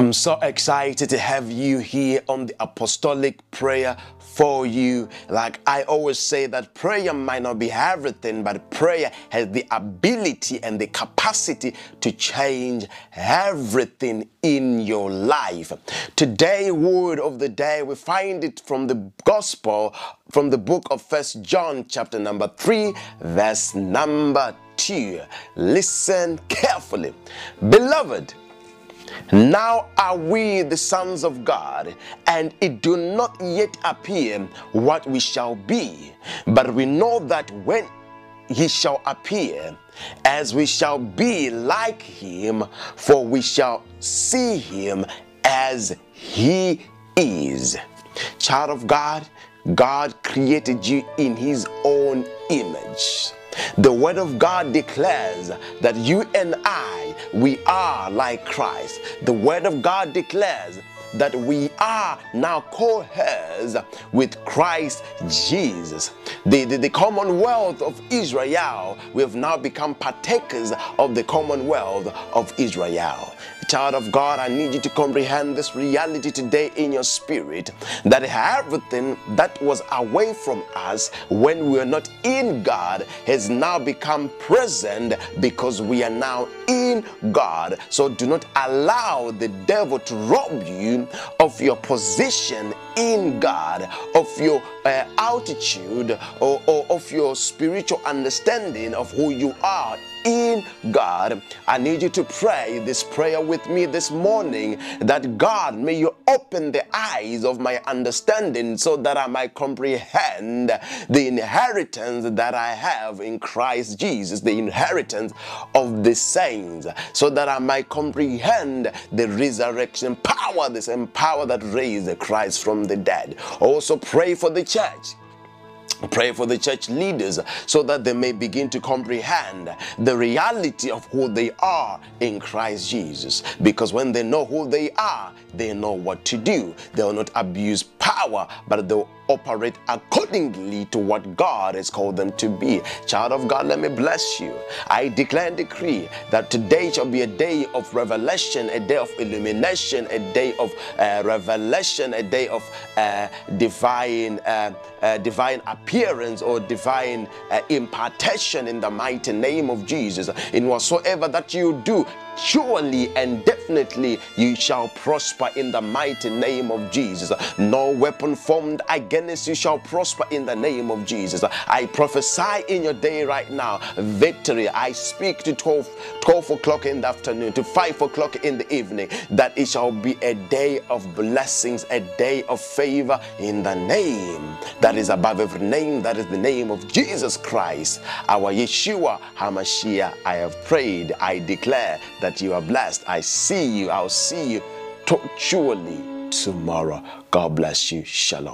I'm so excited to have you here on the apostolic prayer for you. Like I always say, that prayer might not be everything, but prayer has the ability and the capacity to change everything in your life. Today, word of the day, we find it from the gospel, from the book of First John, chapter number 3, verse number 2. Listen carefully. Beloved, now are we the sons of God, and it do not yet appear what we shall be. But we know that when he shall appear, as we shall be like him, for we shall see him as he is. Child of God, God created you in his own image. The Word of God declares that you and I, we are like Christ. The Word of God declares that we are now co-heirs with Christ Jesus. The, the, the, commonwealth of Israel, we have now become partakers of the commonwealth of Israel. Child of God, I need you to comprehend this reality today in your spirit that everything that was away from us when we were not in God has now become present because we are now in God. So do not allow the devil to rob you of your position in God, of your uh, altitude, or, or of your spiritual understanding of who you are in God. I need you to pray this prayer with me this morning that God, may you open the eyes of my understanding so that I might comprehend the inheritance that I have in Christ Jesus, the inheritance of the saints, so that I might comprehend the resurrection power, same power that raised Christ from the dead. Also, pray for the church Pray for the church leaders so that they may begin to comprehend the reality of who they are in Christ Jesus. Because when they know who they are, they know what to do. They will not abuse power, but they'll operate accordingly to what God has called them to be. Child of God, let me bless you. I declare and decree that today shall be a day of revelation, a day of illumination, a day of uh, revelation, a day of uh, divine, uh, uh divine appearance or divine uh, impartation in the mighty name of Jesus. In whatsoever that you do, surely and definitely you shall prosper in the mighty name of Jesus. No weapon formed against you shall prosper in the name of Jesus. I prophesy in your day right now victory. I speak to 12, 12 o'clock in the afternoon, to 5 o'clock in the evening, that it shall be a day of blessings, a day of favor in the name that is above every name, that is the name of Jesus Christ, our Yeshua HaMashiach. I have prayed, I declare that you are blessed. I see you, I'll see you surely tomorrow. God bless you. Shalom.